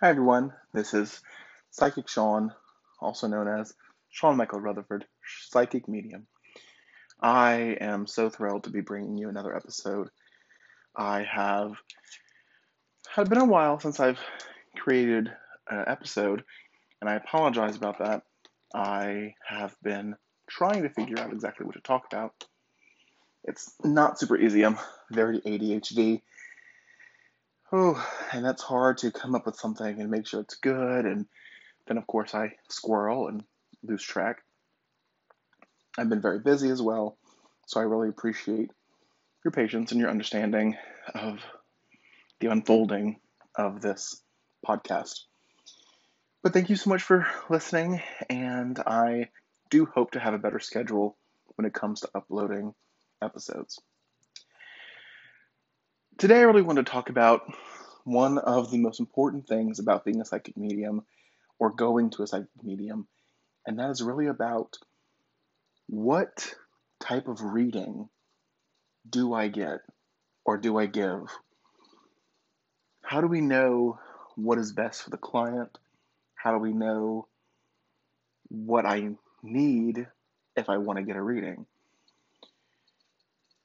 Hi, everyone. This is Psychic Sean, also known as Sean Michael Rutherford, Psychic Medium. I am so thrilled to be bringing you another episode. I have had been a while since I've created an episode, and I apologize about that. I have been trying to figure out exactly what to talk about. It's not super easy. I'm very ADHD Oh, and that's hard to come up with something and make sure it's good. And then, of course, I squirrel and lose track. I've been very busy as well, so I really appreciate your patience and your understanding of the unfolding of this podcast. But thank you so much for listening, and I do hope to have a better schedule when it comes to uploading episodes. Today, I really want to talk about one of the most important things about being a psychic medium or going to a psychic medium, and that is really about what type of reading do I get or do I give? How do we know what is best for the client? How do we know what I need if I want to get a reading?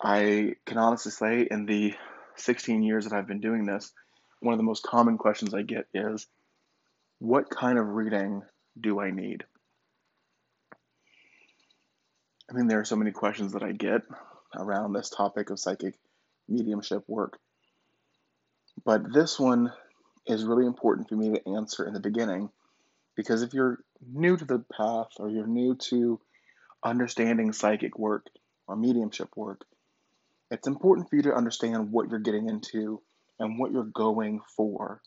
I can honestly say, in the 16 years that I've been doing this, one of the most common questions I get is what kind of reading do I need? I mean, there are so many questions that I get around this topic of psychic mediumship work. But this one is really important for me to answer in the beginning because if you're new to the path or you're new to understanding psychic work or mediumship work, it's important for you to understand what you're getting into and what you're going for.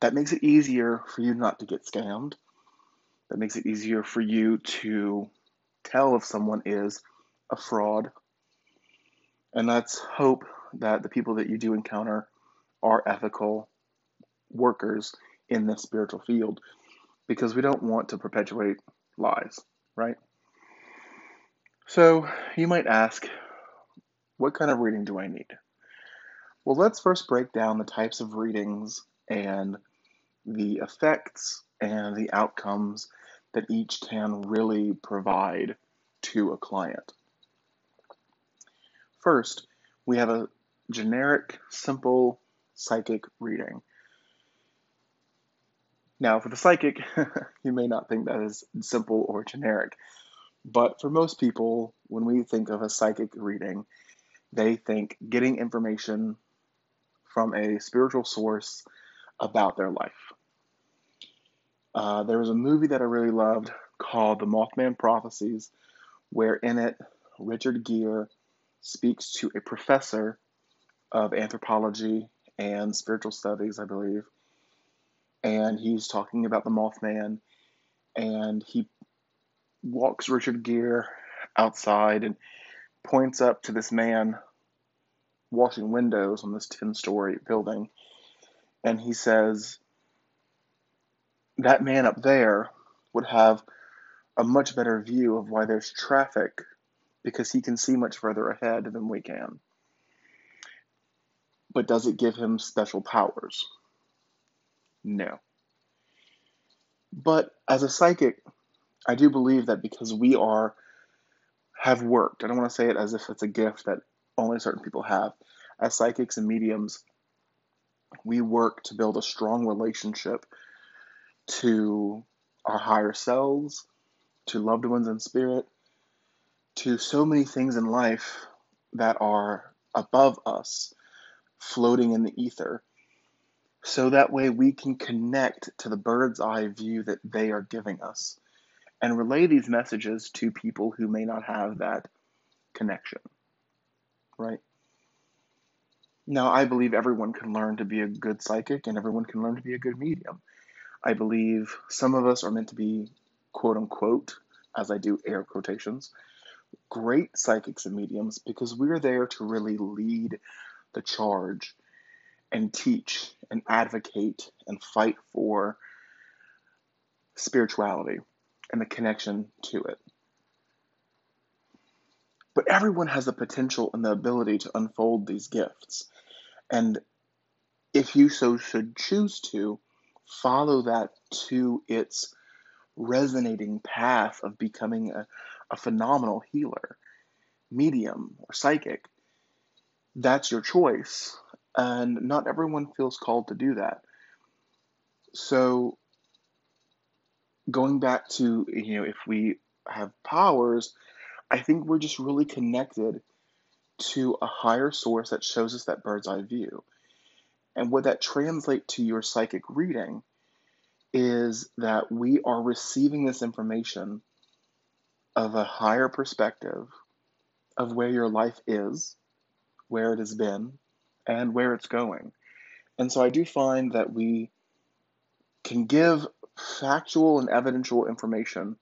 That makes it easier for you not to get scammed. That makes it easier for you to tell if someone is a fraud. And let's hope that the people that you do encounter are ethical workers in the spiritual field because we don't want to perpetuate lies, right? So you might ask, what kind of reading do I need? Well, let's first break down the types of readings and the effects and the outcomes that each can really provide to a client. First, we have a generic, simple psychic reading. Now, for the psychic, you may not think that is simple or generic, but for most people, when we think of a psychic reading, they think getting information from a spiritual source about their life. Uh, there was a movie that I really loved called The Mothman Prophecies, where in it, Richard Gere speaks to a professor of anthropology and spiritual studies, I believe. And he's talking about the Mothman, and he walks Richard Gere outside and points up to this man washing windows on this 10 story building. And he says, that man up there would have a much better view of why there's traffic because he can see much further ahead than we can. But does it give him special powers? No. But as a psychic, I do believe that because we are have worked, I don't want to say it as if it's a gift that only certain people have. As psychics and mediums, we work to build a strong relationship to our higher selves, to loved ones in spirit, to so many things in life that are above us, floating in the ether. So that way we can connect to the bird's eye view that they are giving us and relay these messages to people who may not have that connection right? Now, I believe everyone can learn to be a good psychic and everyone can learn to be a good medium. I believe some of us are meant to be, quote unquote, as I do air quotations, great psychics and mediums because we're there to really lead the charge and teach and advocate and fight for spirituality and the connection to it. But everyone has the potential and the ability to unfold these gifts. And if you so should choose to, follow that to its resonating path of becoming a, a phenomenal healer, medium, or psychic, that's your choice. And not everyone feels called to do that. So, going back to, you know, if we have powers, I think we're just really connected to a higher source that shows us that bird's eye view. And what that translates to your psychic reading is that we are receiving this information of a higher perspective of where your life is, where it has been, and where it's going. And so I do find that we can give factual and evidential information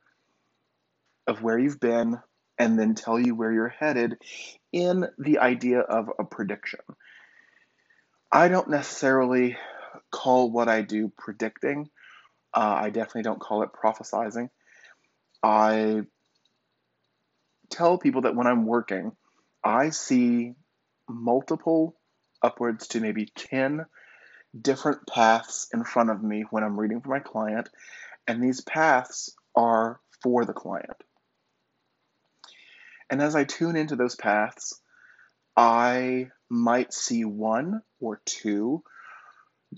of where you've been and then tell you where you're headed in the idea of a prediction. I don't necessarily call what I do predicting. Uh, I definitely don't call it prophesizing. I tell people that when I'm working, I see multiple, upwards to maybe 10 different paths in front of me when I'm reading for my client, and these paths are for the client. And as I tune into those paths, I might see one or two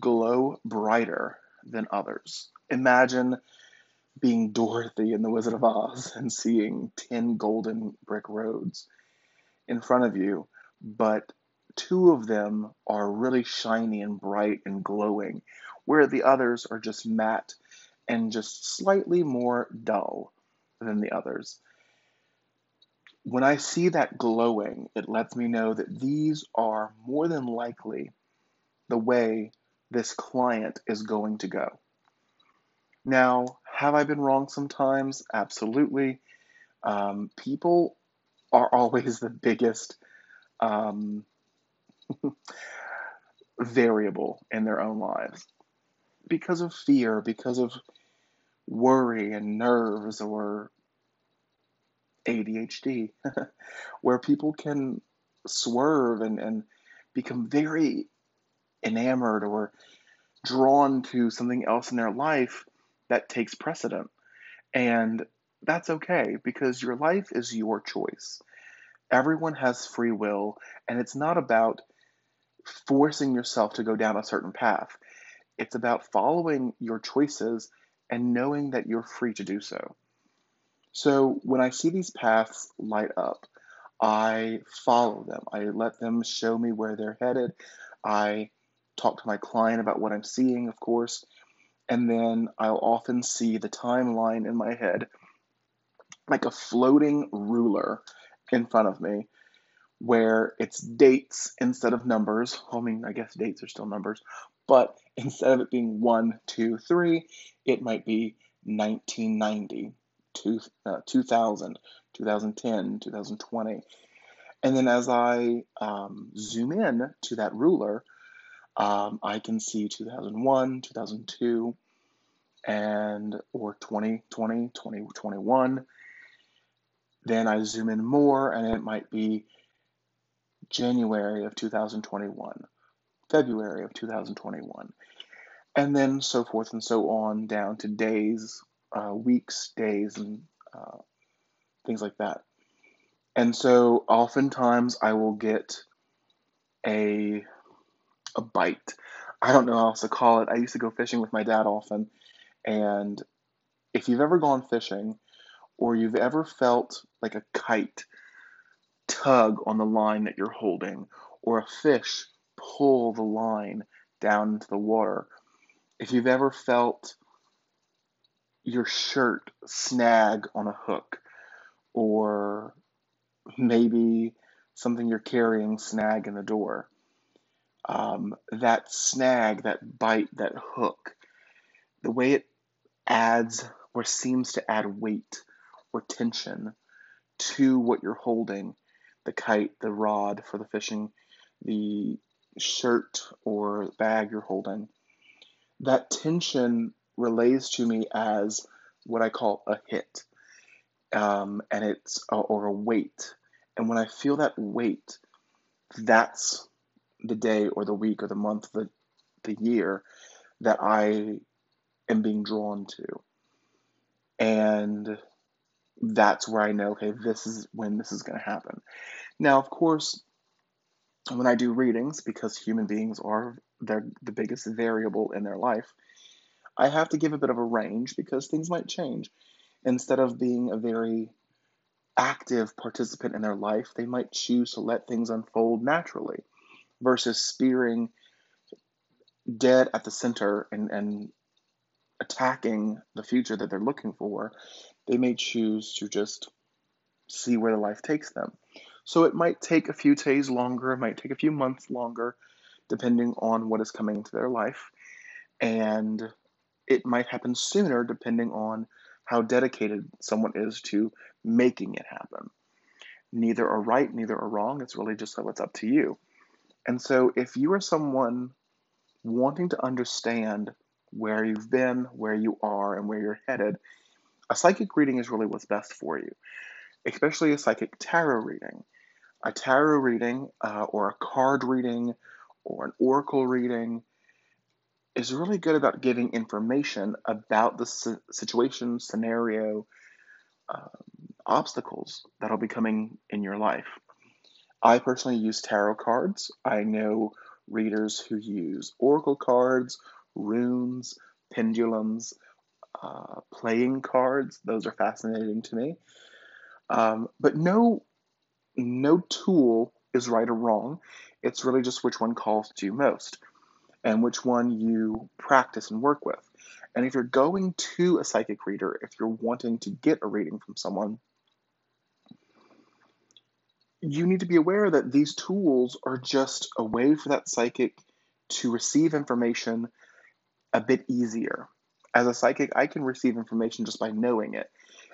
glow brighter than others. Imagine being Dorothy in The Wizard of Oz and seeing 10 golden brick roads in front of you, but two of them are really shiny and bright and glowing, where the others are just matte and just slightly more dull than the others. When I see that glowing, it lets me know that these are more than likely the way this client is going to go. Now, have I been wrong sometimes? Absolutely. Um, people are always the biggest um, variable in their own lives because of fear, because of worry and nerves or ADHD, where people can swerve and, and become very enamored or drawn to something else in their life that takes precedent. And that's okay because your life is your choice. Everyone has free will, and it's not about forcing yourself to go down a certain path. It's about following your choices and knowing that you're free to do so. So when I see these paths light up, I follow them. I let them show me where they're headed. I talk to my client about what I'm seeing, of course, and then I'll often see the timeline in my head like a floating ruler in front of me where it's dates instead of numbers. I mean, I guess dates are still numbers, but instead of it being one, two, three, it might be 1990, two, uh, 2000, 2010, 2020. And then as I um, zoom in to that ruler, um, I can see 2001, 2002, and or 2020, 2021. Then I zoom in more, and it might be January of 2021, February of 2021, and then so forth and so on down to days, uh, weeks, days, and uh, things like that. And so oftentimes I will get a a bite. I don't know how else to call it. I used to go fishing with my dad often, and if you've ever gone fishing or you've ever felt like a kite tug on the line that you're holding or a fish pull the line down into the water, if you've ever felt your shirt snag on a hook or maybe something you're carrying snag in the door, um, that snag, that bite, that hook, the way it adds or seems to add weight or tension to what you're holding the kite, the rod for the fishing, the shirt or bag you're holding that tension relays to me as what I call a hit. Um, and it's, or a weight. And when I feel that weight, that's the day or the week or the month, the, the year that I am being drawn to. And that's where I know, okay, this is when this is going to happen. Now, of course, when I do readings, because human beings are they're the biggest variable in their life, I have to give a bit of a range because things might change. Instead of being a very active participant in their life, they might choose to let things unfold naturally versus spearing dead at the center and, and attacking the future that they're looking for. They may choose to just see where the life takes them. So it might take a few days longer, it might take a few months longer, depending on what is coming into their life. And it might happen sooner, depending on how dedicated someone is to making it happen. Neither are right, neither are wrong. It's really just what's up to you. And so if you are someone wanting to understand where you've been, where you are, and where you're headed, a psychic reading is really what's best for you, especially a psychic tarot reading a tarot reading uh, or a card reading or an oracle reading is really good about giving information about the situation, scenario, um, obstacles that'll be coming in your life. I personally use tarot cards. I know readers who use oracle cards, runes, pendulums, uh, playing cards. Those are fascinating to me. Um, but no no tool is right or wrong. It's really just which one calls to you most and which one you practice and work with. And if you're going to a psychic reader, if you're wanting to get a reading from someone, you need to be aware that these tools are just a way for that psychic to receive information a bit easier. As a psychic, I can receive information just by knowing it.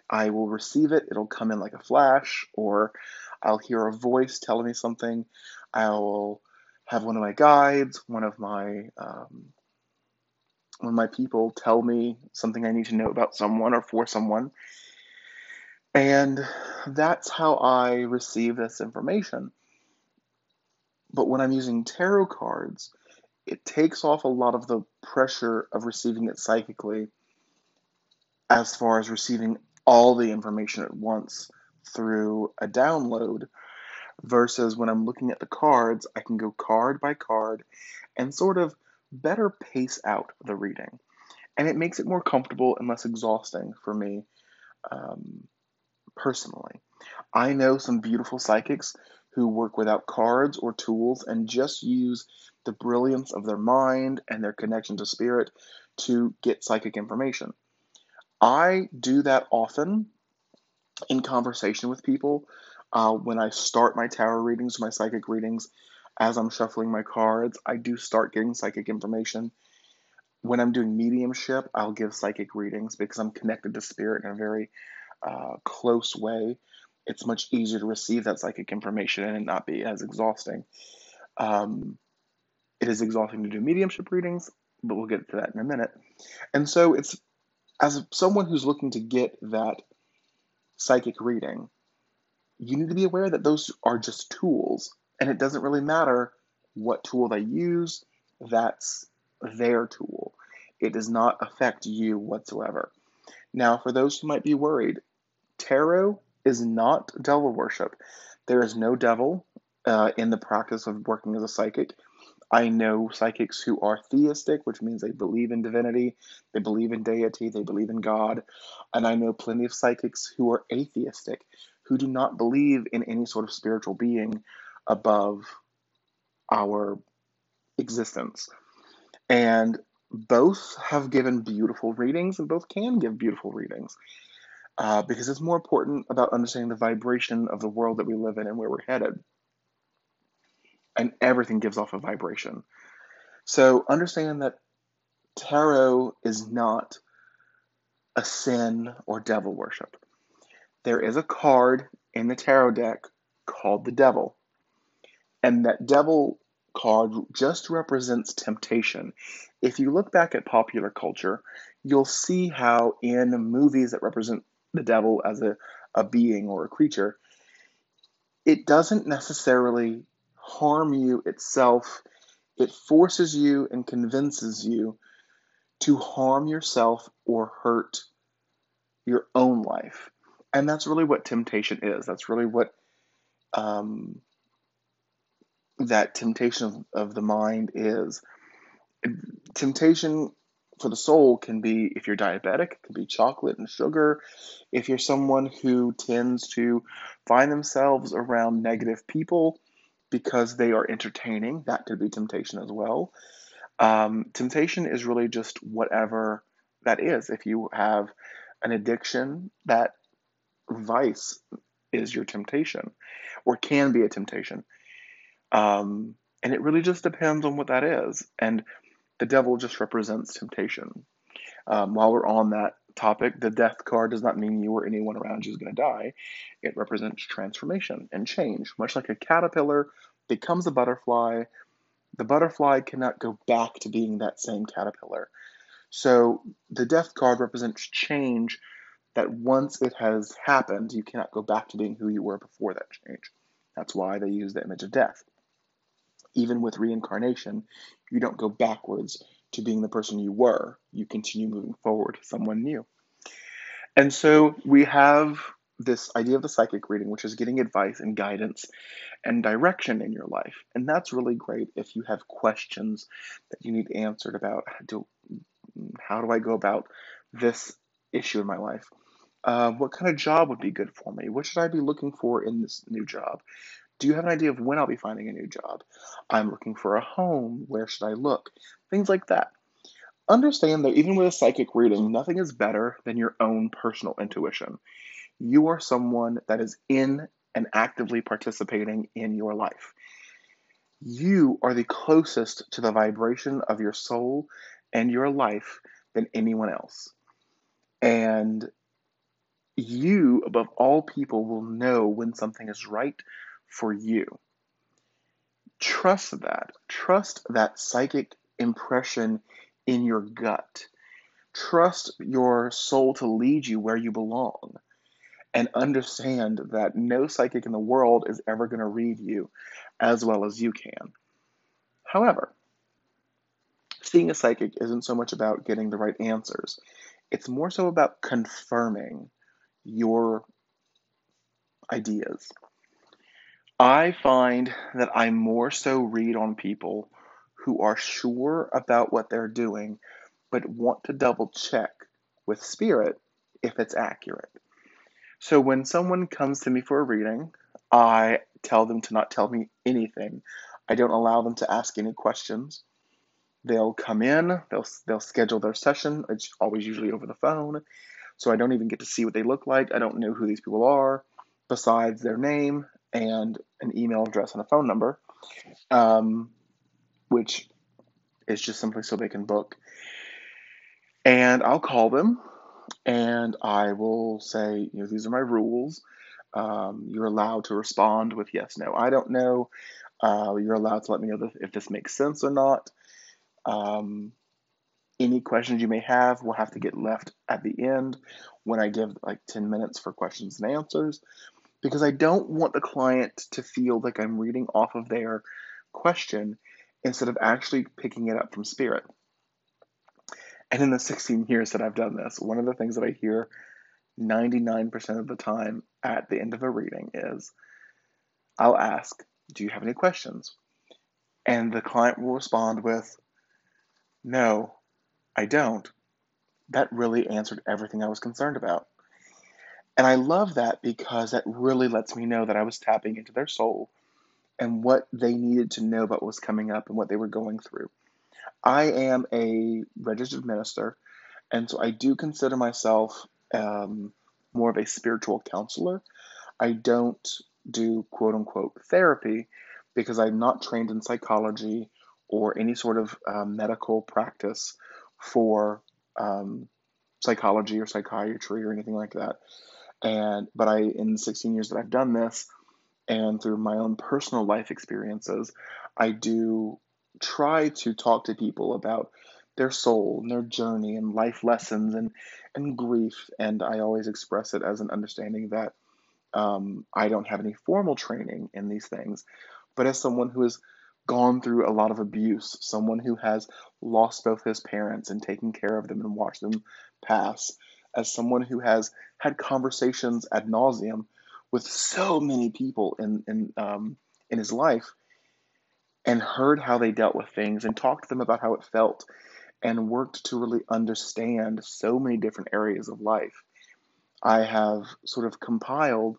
I will receive it, it'll come in like a flash, or I'll hear a voice telling me something. I'll have one of my guides, one of my um, one of my people tell me something I need to know about someone or for someone. And that's how I receive this information. But when I'm using tarot cards, it takes off a lot of the pressure of receiving it psychically as far as receiving all the information at once through a download versus when I'm looking at the cards, I can go card by card and sort of better pace out the reading. And it makes it more comfortable and less exhausting for me um, personally. I know some beautiful psychics who work without cards or tools and just use the brilliance of their mind and their connection to spirit to get psychic information. I do that often in conversation with people uh, when I start my tarot readings, my psychic readings, as I'm shuffling my cards, I do start getting psychic information. When I'm doing mediumship, I'll give psychic readings because I'm connected to spirit in a very uh, close way. It's much easier to receive that psychic information and not be as exhausting. Um, it is exhausting to do mediumship readings, but we'll get to that in a minute. And so it's as someone who's looking to get that psychic reading, you need to be aware that those are just tools and it doesn't really matter what tool they use, that's their tool. It does not affect you whatsoever. Now, for those who might be worried, tarot is not devil worship. There is no devil uh, in the practice of working as a psychic. I know psychics who are theistic, which means they believe in divinity, they believe in deity, they believe in God. And I know plenty of psychics who are atheistic, who do not believe in any sort of spiritual being above our existence. And both have given beautiful readings and both can give beautiful readings. Uh, because it's more important about understanding the vibration of the world that we live in and where we're headed and everything gives off a vibration. So understand that tarot is not a sin or devil worship. There is a card in the tarot deck called the devil. And that devil card just represents temptation. If you look back at popular culture, you'll see how in movies that represent the devil as a, a being or a creature, it doesn't necessarily harm you itself. It forces you and convinces you to harm yourself or hurt your own life. And that's really what temptation is. That's really what um, that temptation of, of the mind is. Temptation for the soul can be if you're diabetic, it can be chocolate and sugar. If you're someone who tends to find themselves around negative people because they are entertaining, that could be temptation as well. Um, temptation is really just whatever that is. If you have an addiction, that vice is your temptation or can be a temptation. Um, and it really just depends on what that is. And the devil just represents temptation. Um, while we're on that topic, the death card does not mean you or anyone around you is going to die. It represents transformation and change. Much like a caterpillar becomes a butterfly, the butterfly cannot go back to being that same caterpillar. So the death card represents change that once it has happened, you cannot go back to being who you were before that change. That's why they use the image of death. Even with reincarnation, you don't go backwards to being the person you were. You continue moving forward, someone new. And so we have this idea of the psychic reading, which is getting advice and guidance and direction in your life. And that's really great if you have questions that you need answered about do, how do I go about this issue in my life? Uh, what kind of job would be good for me? What should I be looking for in this new job? Do you have an idea of when I'll be finding a new job? I'm looking for a home. Where should I look? Things like that. Understand that even with a psychic reading, nothing is better than your own personal intuition. You are someone that is in and actively participating in your life. You are the closest to the vibration of your soul and your life than anyone else. And you, above all people, will know when something is right for you. Trust that. Trust that psychic impression in your gut. Trust your soul to lead you where you belong. And understand that no psychic in the world is ever going to read you as well as you can. However, seeing a psychic isn't so much about getting the right answers, it's more so about confirming your ideas. I find that I more so read on people who are sure about what they're doing, but want to double check with spirit if it's accurate. So when someone comes to me for a reading, I tell them to not tell me anything. I don't allow them to ask any questions. They'll come in, they'll they'll schedule their session. It's always usually over the phone. So I don't even get to see what they look like. I don't know who these people are besides their name and an email address and a phone number, um, which is just simply so they can book. And I'll call them and I will say, you know, these are my rules. Um, you're allowed to respond with yes, no, I don't know. Uh, you're allowed to let me know if this makes sense or not. Um, any questions you may have will have to get left at the end when I give like 10 minutes for questions and answers because I don't want the client to feel like I'm reading off of their question instead of actually picking it up from spirit. And in the 16 years that I've done this, one of the things that I hear 99% of the time at the end of a reading is I'll ask, Do you have any questions? And the client will respond with, No, I don't. That really answered everything I was concerned about. And I love that because that really lets me know that I was tapping into their soul and what they needed to know about what was coming up and what they were going through. I am a registered minister, and so I do consider myself um, more of a spiritual counselor. I don't do quote unquote therapy because I'm not trained in psychology or any sort of uh, medical practice for um, psychology or psychiatry or anything like that. And but I, in the 16 years that I've done this, and through my own personal life experiences, I do try to talk to people about their soul and their journey and life lessons and and grief. And I always express it as an understanding that um, I don't have any formal training in these things, but as someone who has gone through a lot of abuse, someone who has lost both his parents and taken care of them and watched them pass, as someone who has had conversations ad nauseum with so many people in in um, in his life, and heard how they dealt with things and talked to them about how it felt, and worked to really understand so many different areas of life. I have sort of compiled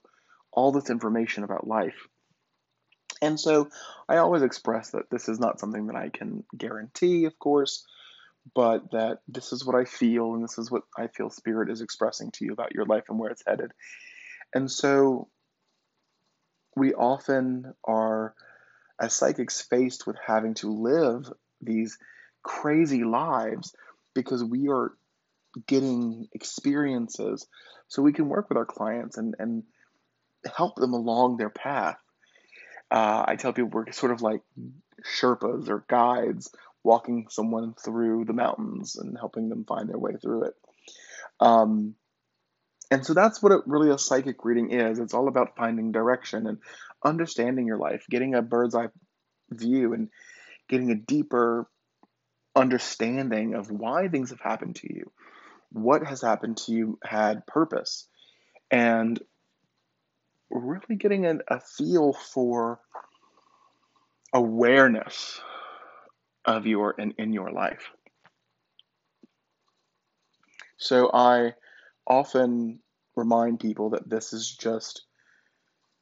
all this information about life and so I always express that this is not something that I can guarantee, of course, but that this is what I feel and this is what I feel Spirit is expressing to you about your life and where it's headed. And so we often are, as psychics, faced with having to live these crazy lives because we are getting experiences so we can work with our clients and, and help them along their path uh, I tell people we're sort of like Sherpas or guides walking someone through the mountains and helping them find their way through it. Um, and so that's what it, really a psychic reading is. It's all about finding direction and understanding your life, getting a bird's eye view, and getting a deeper understanding of why things have happened to you. What has happened to you had purpose. And really getting a, a feel for awareness of your in, in your life. So I often remind people that this is just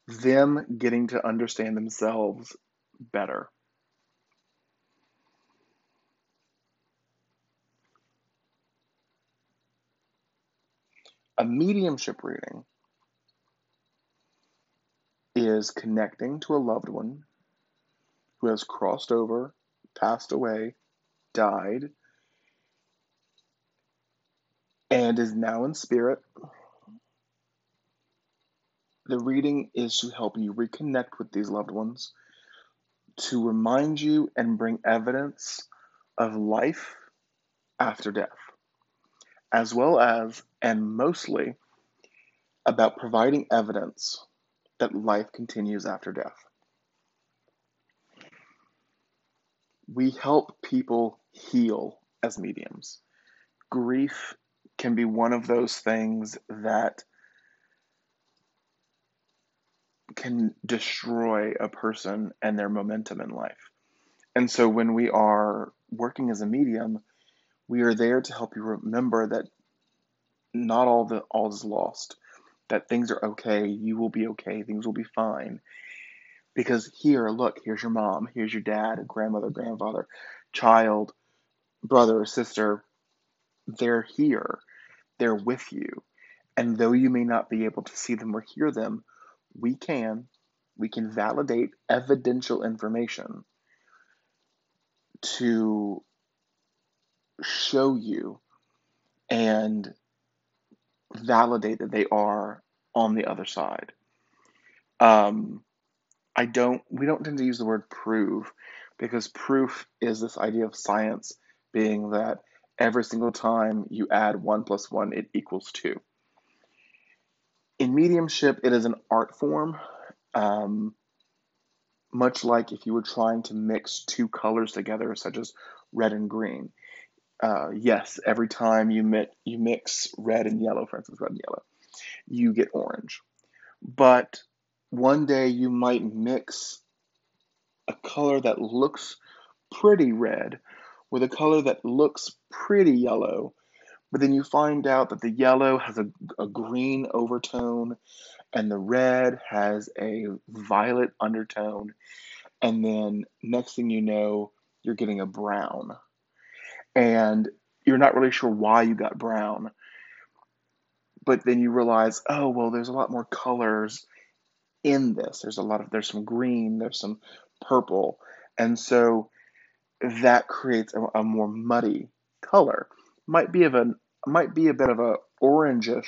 them getting to understand themselves better. A mediumship reading is connecting to a loved one who has crossed over, passed away, died, and is now in spirit. The reading is to help you reconnect with these loved ones, to remind you and bring evidence of life after death, as well as, and mostly, about providing evidence that life continues after death. We help people heal as mediums. Grief can be one of those things that can destroy a person and their momentum in life. And so when we are working as a medium, we are there to help you remember that not all the all is lost that things are okay, you will be okay, things will be fine. Because here, look, here's your mom, here's your dad, grandmother, grandfather, child, brother, or sister. They're here, they're with you. And though you may not be able to see them or hear them, we can. We can validate evidential information to show you and validate that they are on the other side. Um, I don't. We don't tend to use the word prove because proof is this idea of science being that every single time you add one plus one, it equals two. In mediumship, it is an art form, um, much like if you were trying to mix two colors together, such as red and green uh, yes, every time you mix, you mix red and yellow, for instance, red and yellow, you get orange. But one day you might mix a color that looks pretty red with a color that looks pretty yellow, but then you find out that the yellow has a, a green overtone and the red has a violet undertone. And then next thing you know, you're getting a brown and you're not really sure why you got brown. But then you realize, oh, well, there's a lot more colors in this. There's a lot of, there's some green, there's some purple. And so that creates a, a more muddy color. Might be of a, might be a bit of a orangish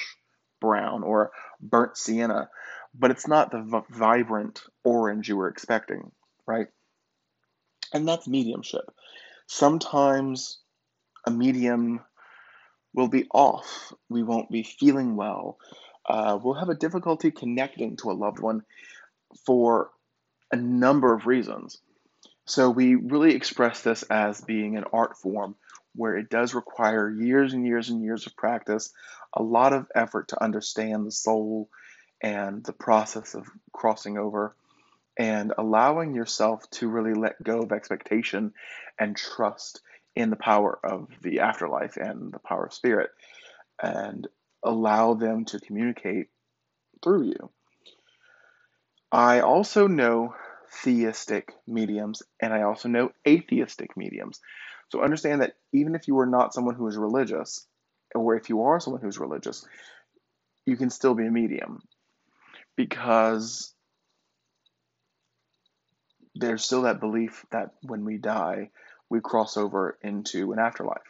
brown or burnt sienna, but it's not the v- vibrant orange you were expecting, right? And that's mediumship. Sometimes a medium will be off. We won't be feeling well. Uh, we'll have a difficulty connecting to a loved one for a number of reasons. So we really express this as being an art form where it does require years and years and years of practice, a lot of effort to understand the soul and the process of crossing over, and allowing yourself to really let go of expectation and trust in the power of the afterlife and the power of spirit, and allow them to communicate through you. I also know theistic mediums and I also know atheistic mediums. So understand that even if you are not someone who is religious, or if you are someone who's religious, you can still be a medium because there's still that belief that when we die, we cross over into an afterlife.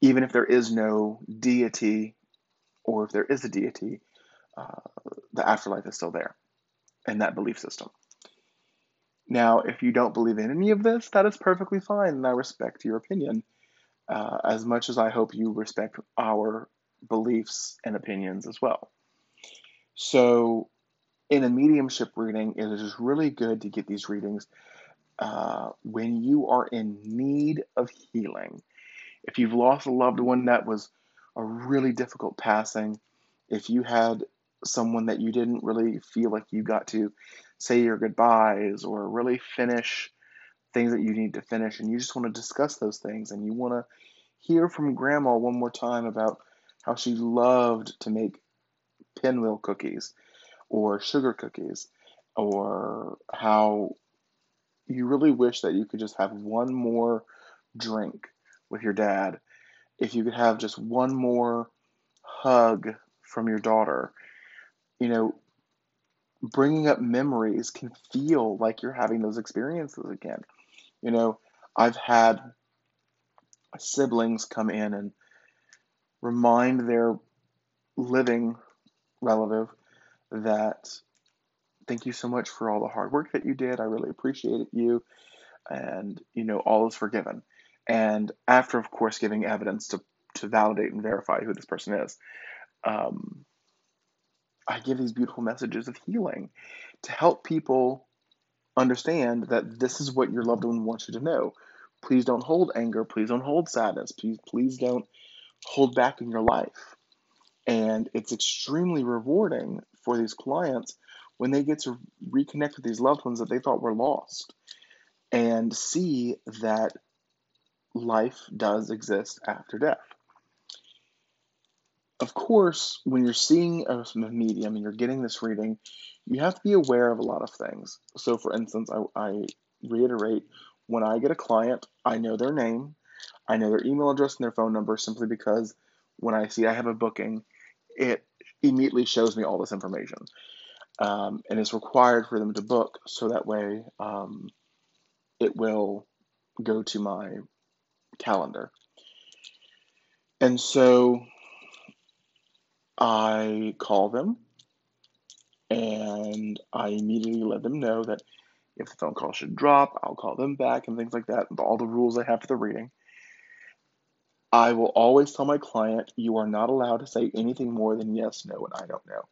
Even if there is no deity, or if there is a deity, uh, the afterlife is still there in that belief system. Now, if you don't believe in any of this, that is perfectly fine, and I respect your opinion uh, as much as I hope you respect our beliefs and opinions as well. So, in a mediumship reading, it is really good to get these readings uh, when you are in need of healing. If you've lost a loved one that was a really difficult passing, if you had someone that you didn't really feel like you got to say your goodbyes or really finish things that you need to finish and you just want to discuss those things and you want to hear from grandma one more time about how she loved to make pinwheel cookies or sugar cookies or how you really wish that you could just have one more drink with your dad if you could have just one more hug from your daughter you know, bringing up memories can feel like you're having those experiences again. You know, I've had siblings come in and remind their living relative that thank you so much for all the hard work that you did. I really appreciated you. And, you know, all is forgiven. And after, of course, giving evidence to, to validate and verify who this person is, um, I give these beautiful messages of healing to help people understand that this is what your loved one wants you to know. Please don't hold anger. Please don't hold sadness. Please, please don't hold back in your life. And it's extremely rewarding for these clients when they get to reconnect with these loved ones that they thought were lost and see that life does exist after death of course, when you're seeing a medium and you're getting this reading, you have to be aware of a lot of things. So, for instance, I, I reiterate when I get a client, I know their name, I know their email address and their phone number simply because when I see I have a booking, it immediately shows me all this information. Um, and it's required for them to book so that way um, it will go to my calendar. And so I call them and I immediately let them know that if the phone call should drop, I'll call them back and things like that, all the rules I have for the reading. I will always tell my client, you are not allowed to say anything more than yes, no, and I don't know.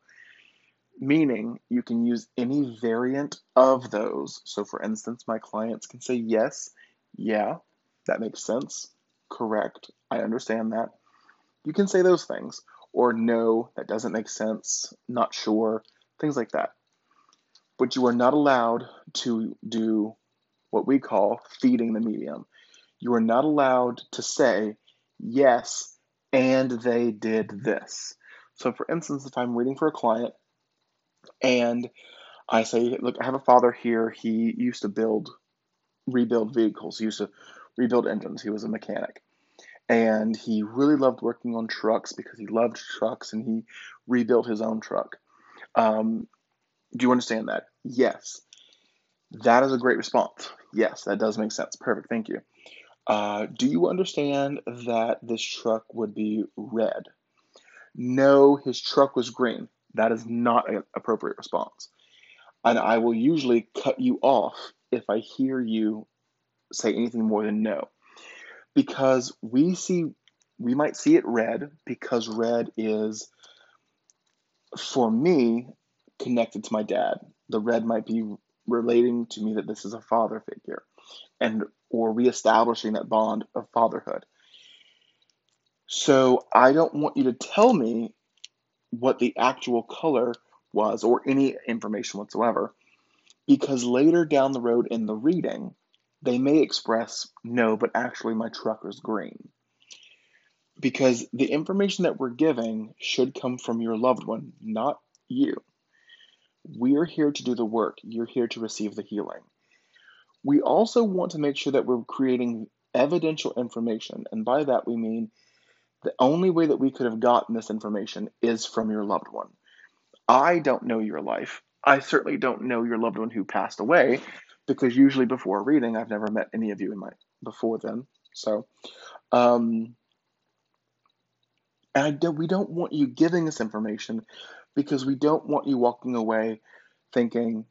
Meaning, you can use any variant of those. So, for instance, my clients can say yes, yeah, that makes sense, correct, I understand that. You can say those things or no, that doesn't make sense, not sure, things like that. But you are not allowed to do what we call feeding the medium. You are not allowed to say, yes, and they did this. So, for instance, if I'm reading for a client and I say, look, I have a father here, he used to build, rebuild vehicles, he used to rebuild engines, he was a mechanic and he really loved working on trucks because he loved trucks and he rebuilt his own truck. Um, do you understand that? Yes. That is a great response. Yes, that does make sense. Perfect. Thank you. Uh, do you understand that this truck would be red? No, his truck was green. That is not an appropriate response. And I will usually cut you off if I hear you say anything more than no because we see we might see it red because red is for me connected to my dad. The red might be relating to me that this is a father figure and or reestablishing that bond of fatherhood. So I don't want you to tell me what the actual color was or any information whatsoever because later down the road in the reading they may express no but actually my truck is green. Because the information that we're giving should come from your loved one not you. We're here to do the work. You're here to receive the healing. We also want to make sure that we're creating evidential information and by that we mean the only way that we could have gotten this information is from your loved one. I don't know your life. I certainly don't know your loved one who passed away because usually before reading, I've never met any of you in my before then. So, um, and don't, we don't want you giving us information because we don't want you walking away thinking,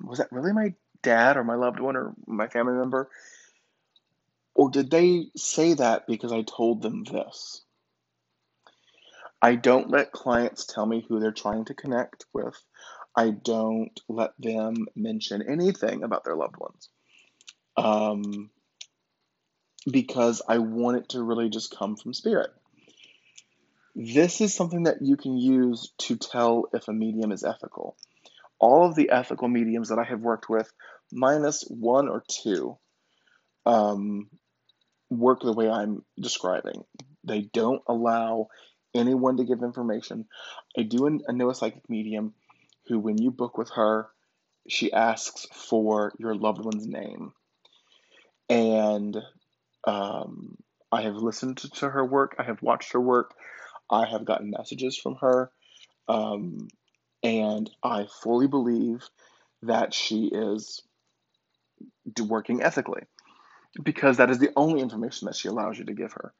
was that really my dad or my loved one or my family member? Or did they say that because I told them this? I don't let clients tell me who they're trying to connect with. I don't let them mention anything about their loved ones. Um, because I want it to really just come from spirit. This is something that you can use to tell if a medium is ethical. All of the ethical mediums that I have worked with, minus one or two, um, work the way I'm describing. They don't allow anyone to give information. I do I know a psychic medium who, when you book with her, she asks for your loved one's name. And um, I have listened to her work, I have watched her work, I have gotten messages from her, um, and I fully believe that she is working ethically because that is the only information that she allows you to give her.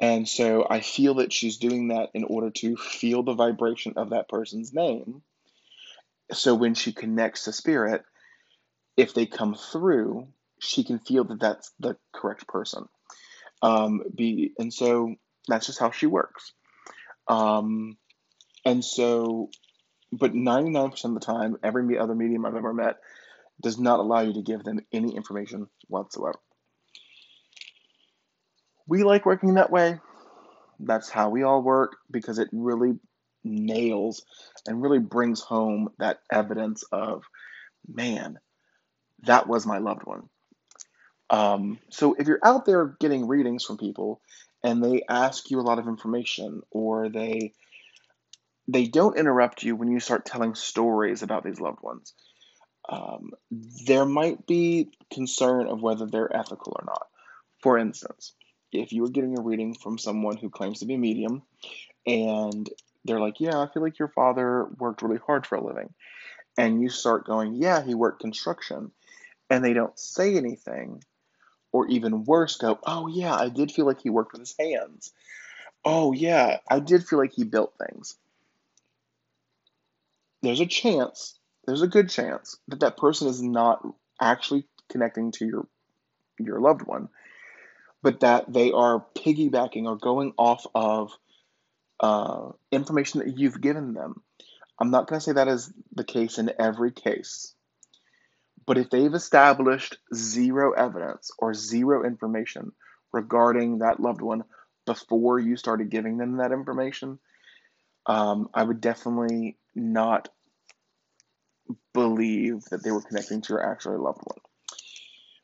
And so I feel that she's doing that in order to feel the vibration of that person's name. So when she connects to spirit, if they come through, she can feel that that's the correct person. Um, be and so that's just how she works. Um, and so, but 99% of the time, every other medium I've ever met does not allow you to give them any information whatsoever. We like working that way. That's how we all work because it really nails and really brings home that evidence of, man, that was my loved one. Um, so if you're out there getting readings from people and they ask you a lot of information or they they don't interrupt you when you start telling stories about these loved ones, um, there might be concern of whether they're ethical or not. For instance, if you were getting a reading from someone who claims to be a medium and they're like, Yeah, I feel like your father worked really hard for a living. And you start going, Yeah, he worked construction. And they don't say anything. Or even worse, go, Oh, yeah, I did feel like he worked with his hands. Oh, yeah, I did feel like he built things. There's a chance, there's a good chance that that person is not actually connecting to your your loved one but that they are piggybacking or going off of uh, information that you've given them. I'm not going to say that is the case in every case, but if they've established zero evidence or zero information regarding that loved one before you started giving them that information, um, I would definitely not believe that they were connecting to your actual loved one.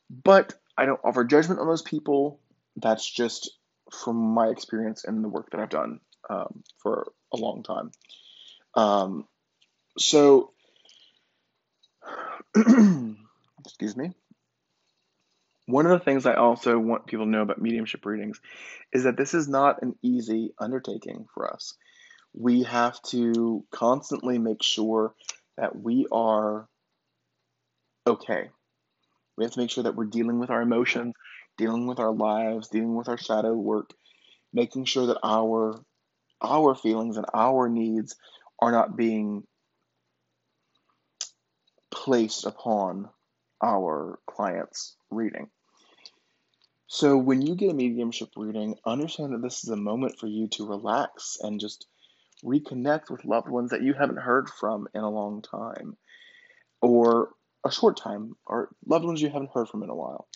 But I don't offer judgment on those people that's just from my experience and the work that I've done um, for a long time. Um, so, excuse me. One of the things I also want people to know about mediumship readings is that this is not an easy undertaking for us. We have to constantly make sure that we are okay. We have to make sure that we're dealing with our emotions, dealing with our lives, dealing with our shadow work, making sure that our our feelings and our needs are not being placed upon our client's reading. So when you get a mediumship reading, understand that this is a moment for you to relax and just reconnect with loved ones that you haven't heard from in a long time. Or a short time or loved ones you haven't heard from in a while.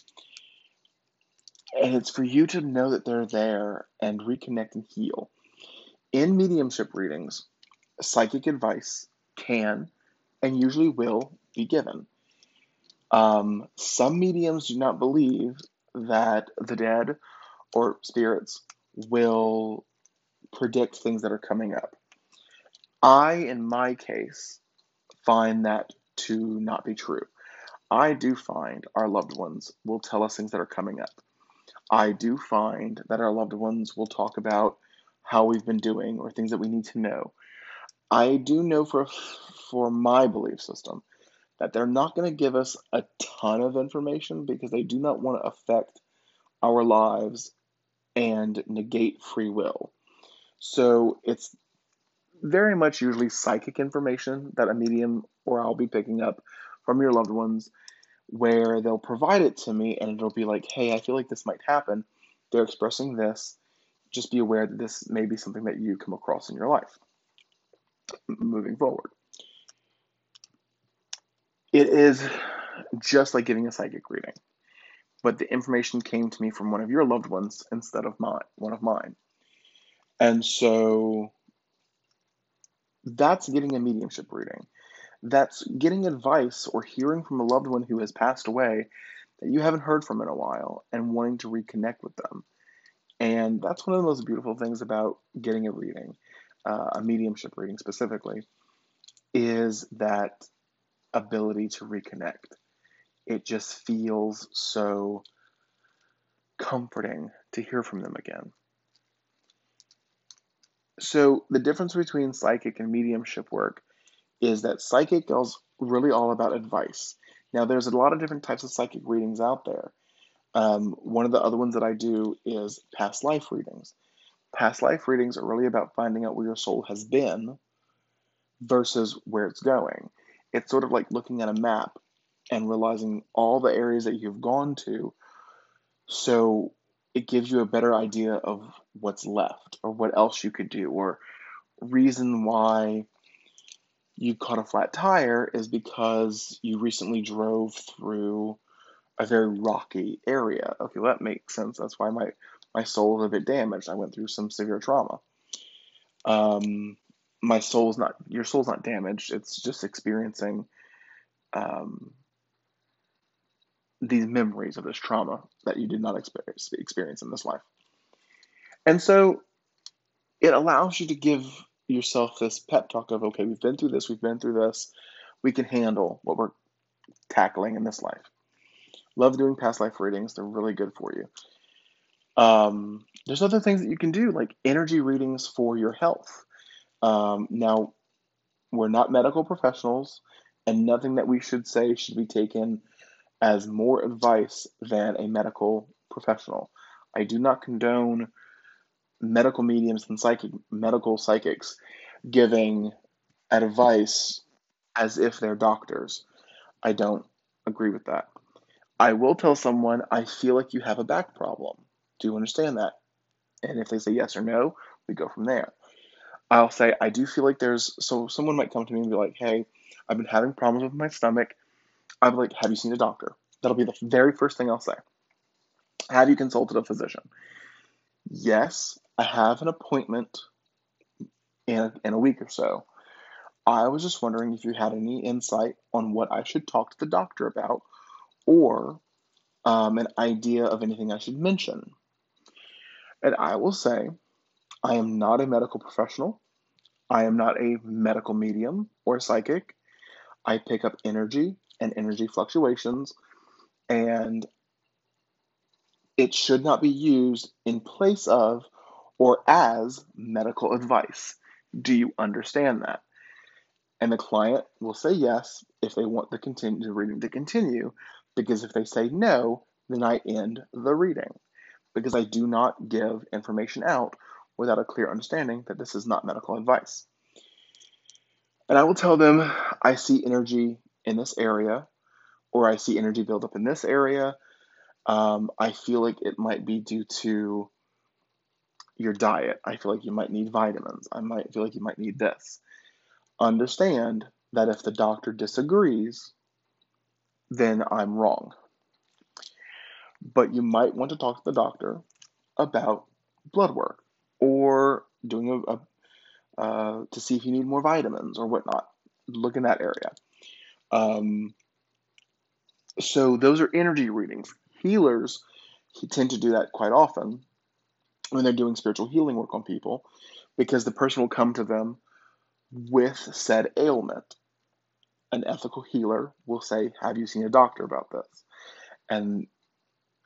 And it's for you to know that they're there and reconnect and heal. In mediumship readings, psychic advice can and usually will be given. Um, some mediums do not believe that the dead or spirits will predict things that are coming up. I, in my case, find that to not be true. I do find our loved ones will tell us things that are coming up. I do find that our loved ones will talk about how we've been doing or things that we need to know. I do know for for my belief system that they're not going to give us a ton of information because they do not want to affect our lives and negate free will. So it's very much usually psychic information that a medium or I'll be picking up from your loved ones where they'll provide it to me and it'll be like, hey, I feel like this might happen. They're expressing this. Just be aware that this may be something that you come across in your life moving forward. It is just like getting a psychic reading, but the information came to me from one of your loved ones instead of mine, one of mine. And so that's getting a mediumship reading. That's getting advice or hearing from a loved one who has passed away that you haven't heard from in a while and wanting to reconnect with them. And that's one of the most beautiful things about getting a reading, uh, a mediumship reading specifically, is that ability to reconnect. It just feels so comforting to hear from them again. So, the difference between psychic and mediumship work is that psychic is really all about advice. Now, there's a lot of different types of psychic readings out there. Um, one of the other ones that I do is past life readings. Past life readings are really about finding out where your soul has been versus where it's going. It's sort of like looking at a map and realizing all the areas that you've gone to. So it gives you a better idea of what's left or what else you could do or reason why you caught a flat tire is because you recently drove through a very rocky area. Okay, well, that makes sense. That's why my, my soul is a bit damaged. I went through some severe trauma. Um, my soul's not, your soul's not damaged. It's just experiencing um, these memories of this trauma that you did not experience, experience in this life. And so it allows you to give yourself this pep talk of, okay, we've been through this, we've been through this, we can handle what we're tackling in this life. Love doing past life readings, they're really good for you. Um, there's other things that you can do, like energy readings for your health. Um, now, we're not medical professionals, and nothing that we should say should be taken as more advice than a medical professional. I do not condone medical mediums and psychic medical psychics giving advice as if they're doctors. I don't agree with that. I will tell someone I feel like you have a back problem. Do you understand that? And if they say yes or no, we go from there. I'll say I do feel like there's so someone might come to me and be like, "Hey, I've been having problems with my stomach." I'm like, "Have you seen a doctor?" That'll be the very first thing I'll say. Have you consulted a physician? Yes, I have an appointment in in a week or so. I was just wondering if you had any insight on what I should talk to the doctor about or um, an idea of anything I should mention. And I will say, I am not a medical professional. I am not a medical medium or psychic. I pick up energy and energy fluctuations, and it should not be used in place of or as medical advice. Do you understand that? And the client will say yes if they want the continue the reading to continue, because if they say no, then I end the reading. Because I do not give information out without a clear understanding that this is not medical advice. And I will tell them I see energy in this area, or I see energy build up in this area. Um, I feel like it might be due to your diet. I feel like you might need vitamins. I might feel like you might need this. Understand that if the doctor disagrees, then I'm wrong. But you might want to talk to the doctor about blood work or doing a, a uh, to see if you need more vitamins or whatnot. Look in that area. Um, so those are energy readings. Healers tend to do that quite often when they're doing spiritual healing work on people because the person will come to them with said ailment. An ethical healer will say, Have you seen a doctor about this? And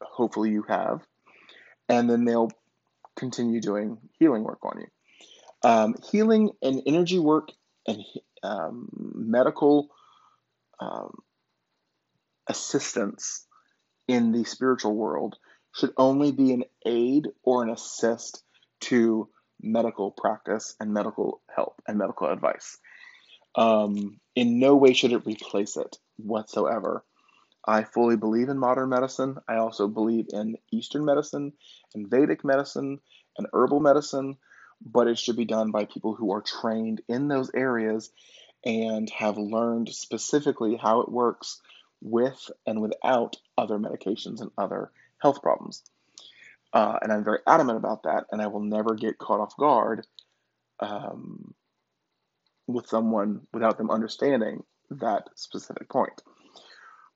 hopefully you have. And then they'll continue doing healing work on you. Um, healing and energy work and um, medical um, assistance in the spiritual world should only be an aid or an assist to medical practice and medical help and medical advice. Um, in no way should it replace it whatsoever. I fully believe in modern medicine. I also believe in Eastern medicine and Vedic medicine and herbal medicine, but it should be done by people who are trained in those areas and have learned specifically how it works with and without other medications and other health problems. Uh, and I'm very adamant about that, and I will never get caught off guard um, with someone without them understanding that specific point.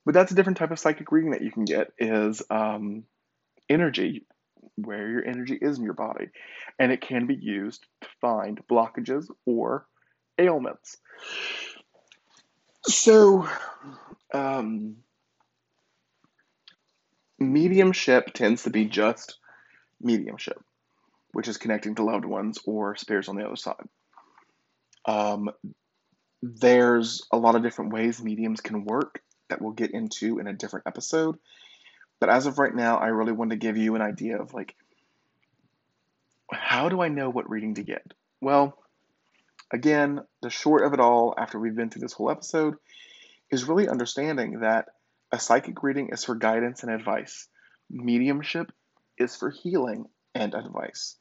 But that's a different type of psychic reading that you can get is um, energy, where your energy is in your body, and it can be used to find blockages or ailments. So, um, mediumship tends to be just mediumship, which is connecting to loved ones or spirits on the other side. Um, there's a lot of different ways mediums can work that we'll get into in a different episode. But as of right now, I really want to give you an idea of like, how do I know what reading to get? Well, again, the short of it all, after we've been through this whole episode, is really understanding that a psychic reading is for guidance and advice. Mediumship is for healing and advice.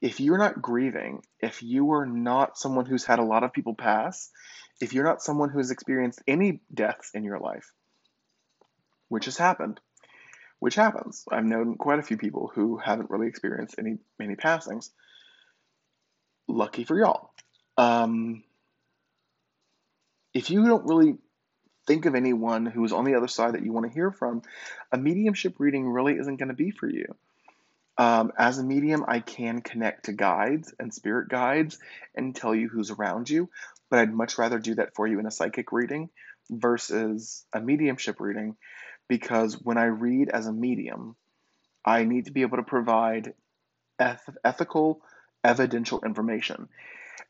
If you're not grieving, if you are not someone who's had a lot of people pass, if you're not someone who has experienced any deaths in your life, which has happened, which happens. I've known quite a few people who haven't really experienced any many passings. Lucky for y'all. Um, if you don't really think of anyone who is on the other side that you want to hear from, a mediumship reading really isn't going to be for you. Um, as a medium, I can connect to guides and spirit guides and tell you who's around you, but I'd much rather do that for you in a psychic reading versus a mediumship reading because when I read as a medium, I need to be able to provide eth- ethical, evidential information.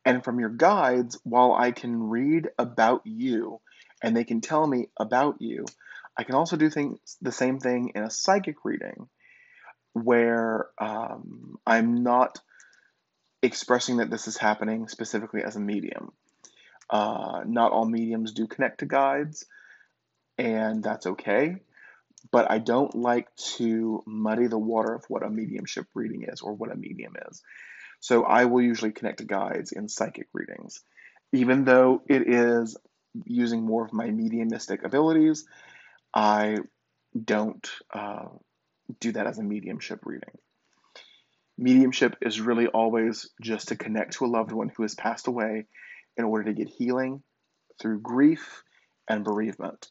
And from your guides, while I can read about you and they can tell me about you, I can also do things the same thing in a psychic reading where um, I'm not expressing that this is happening specifically as a medium. Uh, not all mediums do connect to guides, and that's okay. But I don't like to muddy the water of what a mediumship reading is or what a medium is. So I will usually connect to guides in psychic readings. Even though it is using more of my mediumistic abilities, I don't uh, do that as a mediumship reading. Mediumship is really always just to connect to a loved one who has passed away in order to get healing through grief and bereavement.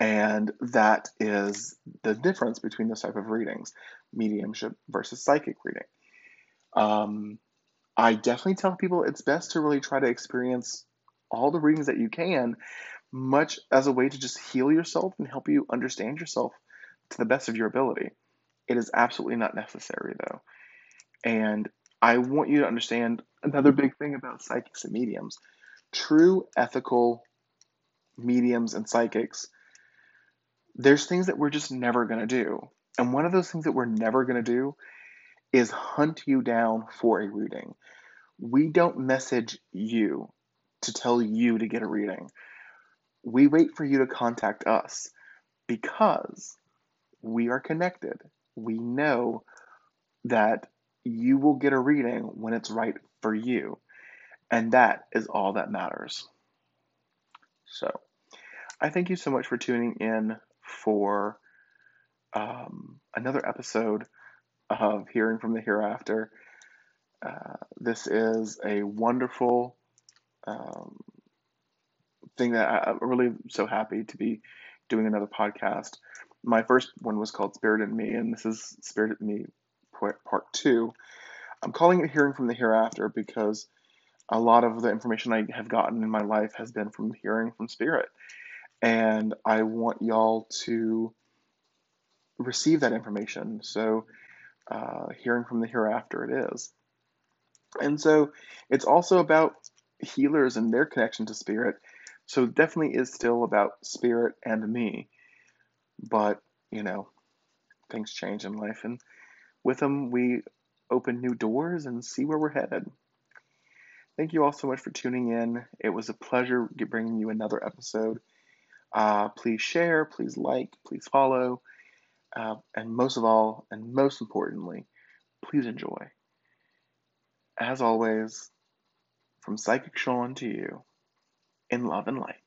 And that is the difference between this type of readings mediumship versus psychic reading. Um, I definitely tell people it's best to really try to experience all the readings that you can, much as a way to just heal yourself and help you understand yourself to the best of your ability. It is absolutely not necessary, though. And I want you to understand another big thing about psychics and mediums. True ethical mediums and psychics, there's things that we're just never going to do. And one of those things that we're never going to do is hunt you down for a reading. We don't message you to tell you to get a reading. We wait for you to contact us because we are connected. We know that you will get a reading when it's right for you. And that is all that matters. So, I thank you so much for tuning in for um, another episode of Hearing from the Hereafter. Uh, this is a wonderful um, thing that I, I'm really so happy to be doing another podcast. My first one was called Spirit in Me, and this is Spirit in Me part two. I'm calling it Hearing from the Hereafter because a lot of the information I have gotten in my life has been from hearing from Spirit. And I want y'all to receive that information. So, uh, hearing from the hereafter, it is. And so, it's also about healers and their connection to spirit. So, definitely is still about spirit and me. But, you know, things change in life. And with them, we open new doors and see where we're headed. Thank you all so much for tuning in. It was a pleasure bringing you another episode. Uh, please share, please like, please follow, uh, and most of all, and most importantly, please enjoy. As always, from Psychic Sean to you, in love and light.